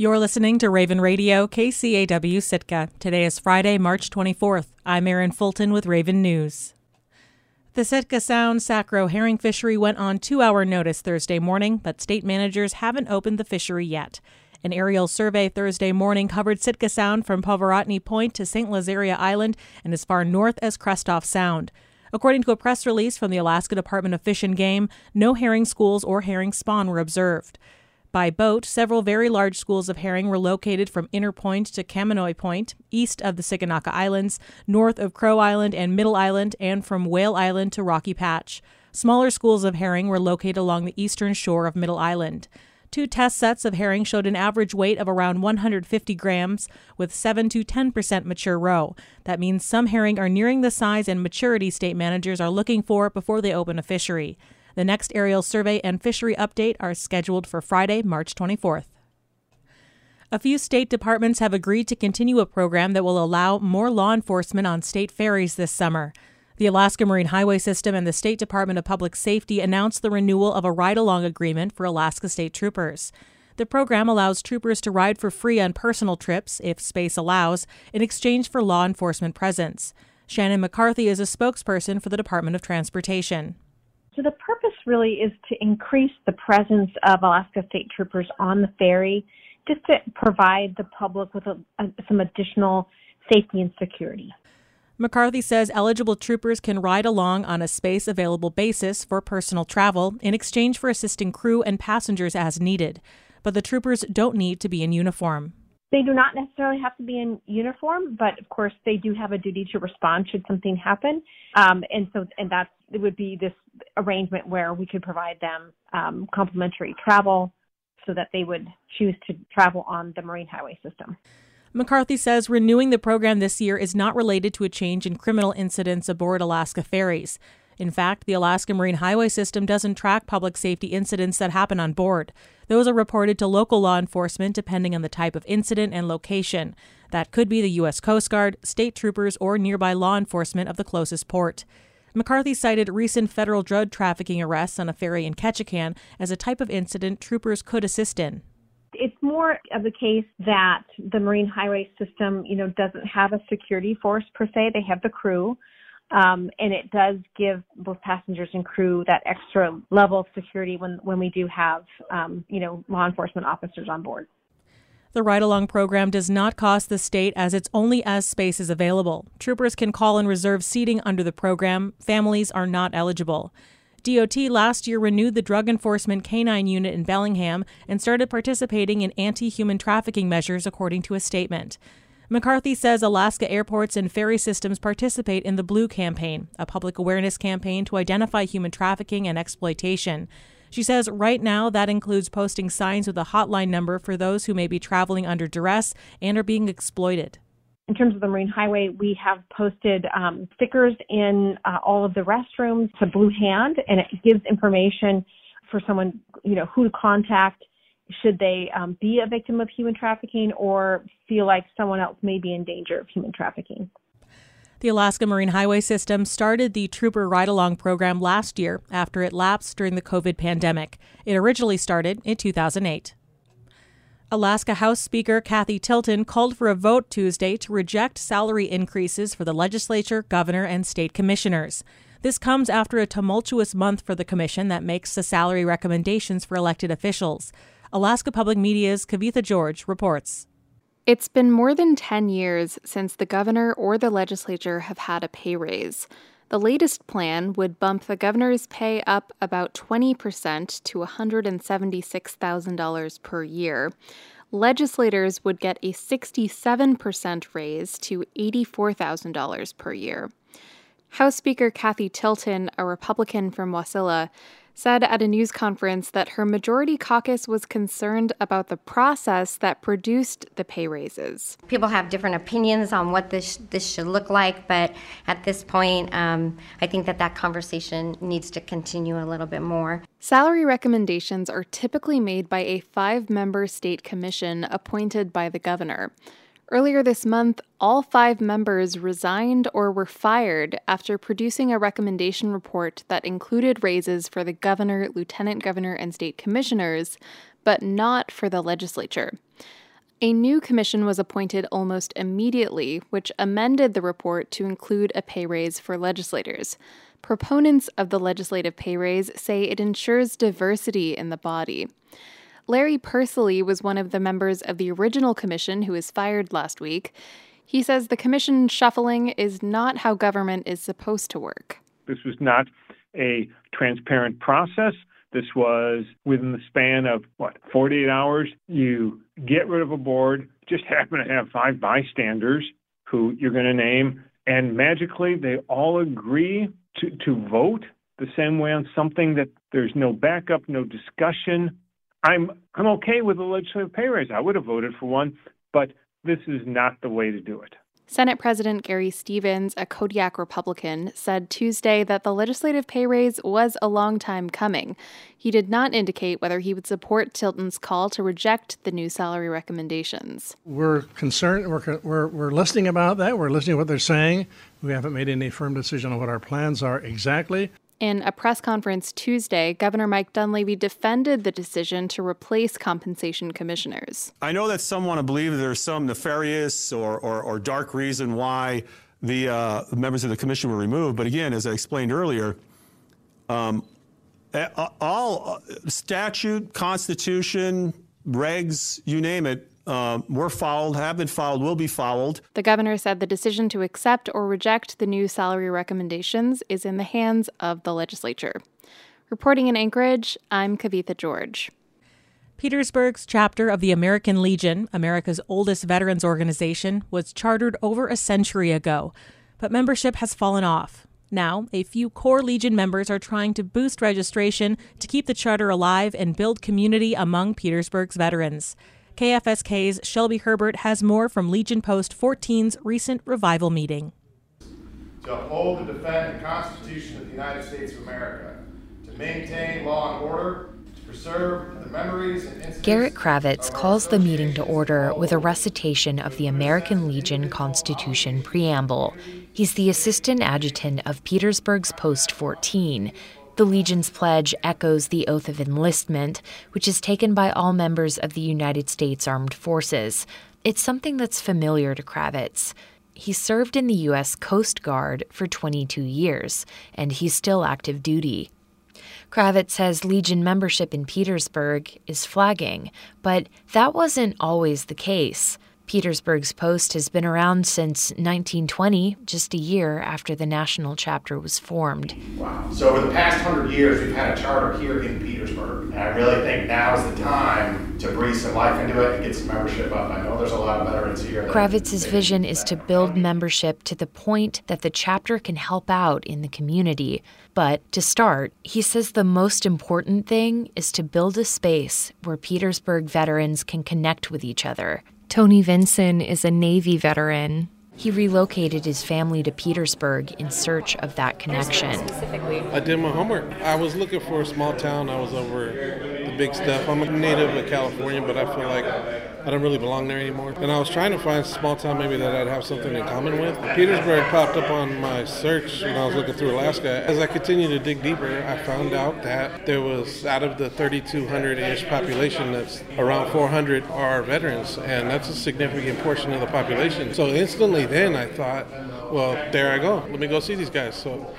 You're listening to Raven Radio, KCAW Sitka. Today is Friday, March 24th. I'm Erin Fulton with Raven News. The Sitka Sound sac roe herring fishery went on two hour notice Thursday morning, but state managers haven't opened the fishery yet. An aerial survey Thursday morning covered Sitka Sound from Povorotni Point to St. Lazaria Island and as far north as Krestoff Sound. According to a press release from the Alaska Department of Fish and Game, no herring schools or herring spawn were observed. By boat, several very large schools of herring were located from Inner Point to Kamenoi Point, east of the Siginaka Islands, north of Crow Island and Middle Island, and from Whale Island to Rocky Patch. Smaller schools of herring were located along the eastern shore of Middle Island. Two test sets of herring showed an average weight of around 150 grams with 7 to 10% mature roe. That means some herring are nearing the size and maturity state managers are looking for before they open a fishery. The next aerial survey and fishery update are scheduled for Friday, March 24th. A few state departments have agreed to continue a program that will allow more law enforcement on state ferries this summer. The Alaska Marine Highway System and the State Department of Public Safety announced the renewal of a ride along agreement for Alaska State Troopers. The program allows troopers to ride for free on personal trips, if space allows, in exchange for law enforcement presence. Shannon McCarthy is a spokesperson for the Department of Transportation. So the purpose really is to increase the presence of Alaska State Troopers on the ferry, just to provide the public with a, a, some additional safety and security. McCarthy says eligible troopers can ride along on a space available basis for personal travel in exchange for assisting crew and passengers as needed. But the troopers don't need to be in uniform. They do not necessarily have to be in uniform, but of course they do have a duty to respond should something happen. Um, and so, and that's it would be this arrangement where we could provide them um, complimentary travel so that they would choose to travel on the marine highway system. McCarthy says renewing the program this year is not related to a change in criminal incidents aboard Alaska ferries. In fact, the Alaska Marine Highway System doesn't track public safety incidents that happen on board. Those are reported to local law enforcement depending on the type of incident and location. That could be the U.S. Coast Guard, state troopers, or nearby law enforcement of the closest port. McCarthy cited recent federal drug trafficking arrests on a ferry in Ketchikan as a type of incident troopers could assist in. It's more of the case that the Marine Highway System, you know, doesn't have a security force per se. They have the crew. Um, and it does give both passengers and crew that extra level of security when, when we do have, um, you know, law enforcement officers on board. The ride along program does not cost the state as it's only as space is available. Troopers can call and reserve seating under the program. Families are not eligible. DOT last year renewed the Drug Enforcement Canine Unit in Bellingham and started participating in anti human trafficking measures, according to a statement. McCarthy says Alaska airports and ferry systems participate in the Blue Campaign, a public awareness campaign to identify human trafficking and exploitation. She says right now that includes posting signs with a hotline number for those who may be traveling under duress and are being exploited. In terms of the Marine Highway, we have posted um, stickers in uh, all of the restrooms to Blue Hand, and it gives information for someone, you know, who to contact should they um, be a victim of human trafficking or feel like someone else may be in danger of human trafficking. The Alaska Marine Highway System started the Trooper Ride Along program last year after it lapsed during the COVID pandemic. It originally started in 2008. Alaska House Speaker Kathy Tilton called for a vote Tuesday to reject salary increases for the legislature, governor, and state commissioners. This comes after a tumultuous month for the commission that makes the salary recommendations for elected officials. Alaska Public Media's Kavitha George reports. It's been more than 10 years since the governor or the legislature have had a pay raise. The latest plan would bump the governor's pay up about 20% to $176,000 per year. Legislators would get a 67% raise to $84,000 per year. House Speaker Kathy Tilton, a Republican from Wasilla, said at a news conference that her majority caucus was concerned about the process that produced the pay raises. People have different opinions on what this this should look like, but at this point, um, I think that that conversation needs to continue a little bit more. Salary recommendations are typically made by a five-member state commission appointed by the governor. Earlier this month, all five members resigned or were fired after producing a recommendation report that included raises for the governor, lieutenant governor, and state commissioners, but not for the legislature. A new commission was appointed almost immediately, which amended the report to include a pay raise for legislators. Proponents of the legislative pay raise say it ensures diversity in the body. Larry Persily was one of the members of the original commission who was fired last week. He says the commission shuffling is not how government is supposed to work. This was not a transparent process. This was within the span of what, 48 hours. You get rid of a board, just happen to have five bystanders who you're going to name, and magically they all agree to, to vote the same way on something that there's no backup, no discussion. I'm I'm okay with a legislative pay raise. I would have voted for one, but this is not the way to do it. Senate President Gary Stevens, a Kodiak Republican, said Tuesday that the legislative pay raise was a long time coming. He did not indicate whether he would support Tilton's call to reject the new salary recommendations. We're concerned, we're, we're, we're listening about that, we're listening to what they're saying. We haven't made any firm decision on what our plans are exactly. In a press conference Tuesday, Governor Mike Dunleavy defended the decision to replace compensation commissioners. I know that some want to believe there's some nefarious or, or, or dark reason why the uh, members of the commission were removed, but again, as I explained earlier, um, all uh, statute, constitution, regs, you name it, uh, were fouled, have been fouled, will be fouled. The governor said the decision to accept or reject the new salary recommendations is in the hands of the legislature. Reporting in Anchorage, I'm Kavitha George. Petersburg's chapter of the American Legion, America's oldest veterans organization, was chartered over a century ago, but membership has fallen off. Now, a few core Legion members are trying to boost registration to keep the charter alive and build community among Petersburg's veterans. KFSK's Shelby Herbert has more from Legion Post 14's recent revival meeting. To uphold and defend the Constitution of the United States of America, to maintain law and order, to preserve the memories and Garrett Kravitz calls the meeting to order with a recitation of the American Legion Constitution preamble. He's the assistant adjutant of Petersburg's Post 14, the Legion's pledge echoes the oath of enlistment, which is taken by all members of the United States Armed Forces. It's something that's familiar to Kravitz. He served in the U.S. Coast Guard for 22 years, and he's still active duty. Kravitz says Legion membership in Petersburg is flagging, but that wasn't always the case. Petersburg's Post has been around since 1920, just a year after the national chapter was formed. Wow. So, over the past hundred years, we've had a charter here in Petersburg. And I really think now is the time to breathe some life into it and get some membership up. I know there's a lot of veterans here. Kravitz's vision is to build membership to the point that the chapter can help out in the community. But to start, he says the most important thing is to build a space where Petersburg veterans can connect with each other Tony Vinson is a Navy veteran. He relocated his family to Petersburg in search of that connection. I did my homework. I was looking for a small town. I was over the big stuff. I'm a native of California, but I feel like I don't really belong there anymore. And I was trying to find a small town maybe that I'd have something in common with. Petersburg popped up on my search when I was looking through Alaska. As I continued to dig deeper, I found out that there was out of the 3,200-ish population, that's around 400 are veterans, and that's a significant portion of the population. So instantly, then I thought, well, there I go. Let me go see these guys. So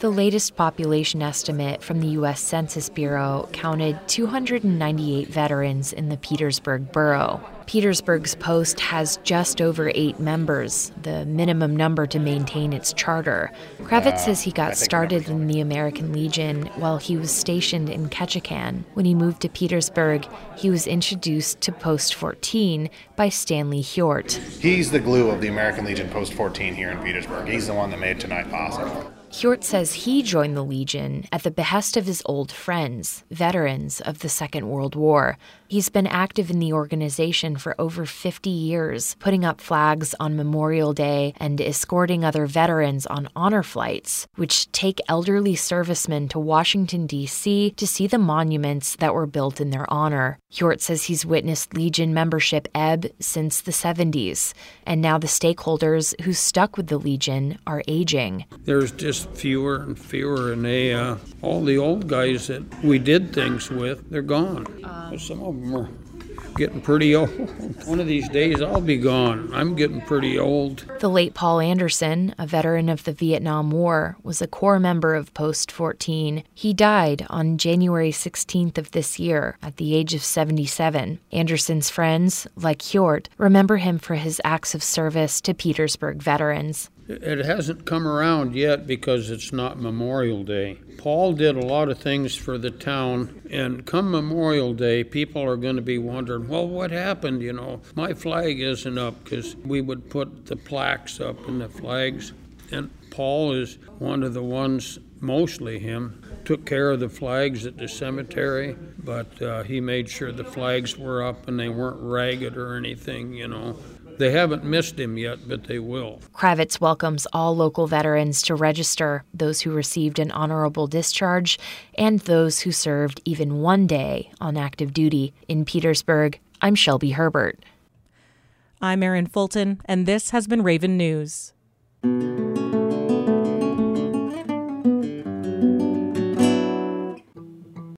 the latest population estimate from the U.S. Census Bureau counted 298 veterans in the Petersburg borough. Petersburg's post has just over eight members, the minimum number to maintain its charter. Kravitz says he got started in the American Legion while he was stationed in Ketchikan. When he moved to Petersburg, he was introduced to Post 14 by Stanley Hjort. He's the glue of the American Legion Post 14 here in Petersburg. He's the one that made tonight possible. Hjort says he joined the Legion at the behest of his old friends, veterans of the Second World War. He's been active in the organization for over 50 years, putting up flags on Memorial Day and escorting other veterans on honor flights, which take elderly servicemen to Washington, D.C. to see the monuments that were built in their honor. Hjort says he's witnessed Legion membership ebb since the 70s, and now the stakeholders who stuck with the Legion are aging. There's just fewer and fewer, and they, uh, all the old guys that we did things with, they're gone. Um, Some of them are getting pretty old. One of these days I'll be gone. I'm getting pretty old. The late Paul Anderson, a veteran of the Vietnam War, was a core member of Post 14. He died on January 16th of this year at the age of 77. Anderson's friends, like Hjort, remember him for his acts of service to Petersburg veterans. It hasn't come around yet because it's not Memorial Day. Paul did a lot of things for the town, and come Memorial Day, people are going to be wondering, well, what happened? You know, my flag isn't up because we would put the plaques up and the flags. And Paul is one of the ones, mostly him, took care of the flags at the cemetery, but uh, he made sure the flags were up and they weren't ragged or anything, you know. They haven't missed him yet, but they will. Kravitz welcomes all local veterans to register, those who received an honorable discharge, and those who served even one day on active duty. In Petersburg, I'm Shelby Herbert. I'm Erin Fulton, and this has been Raven News.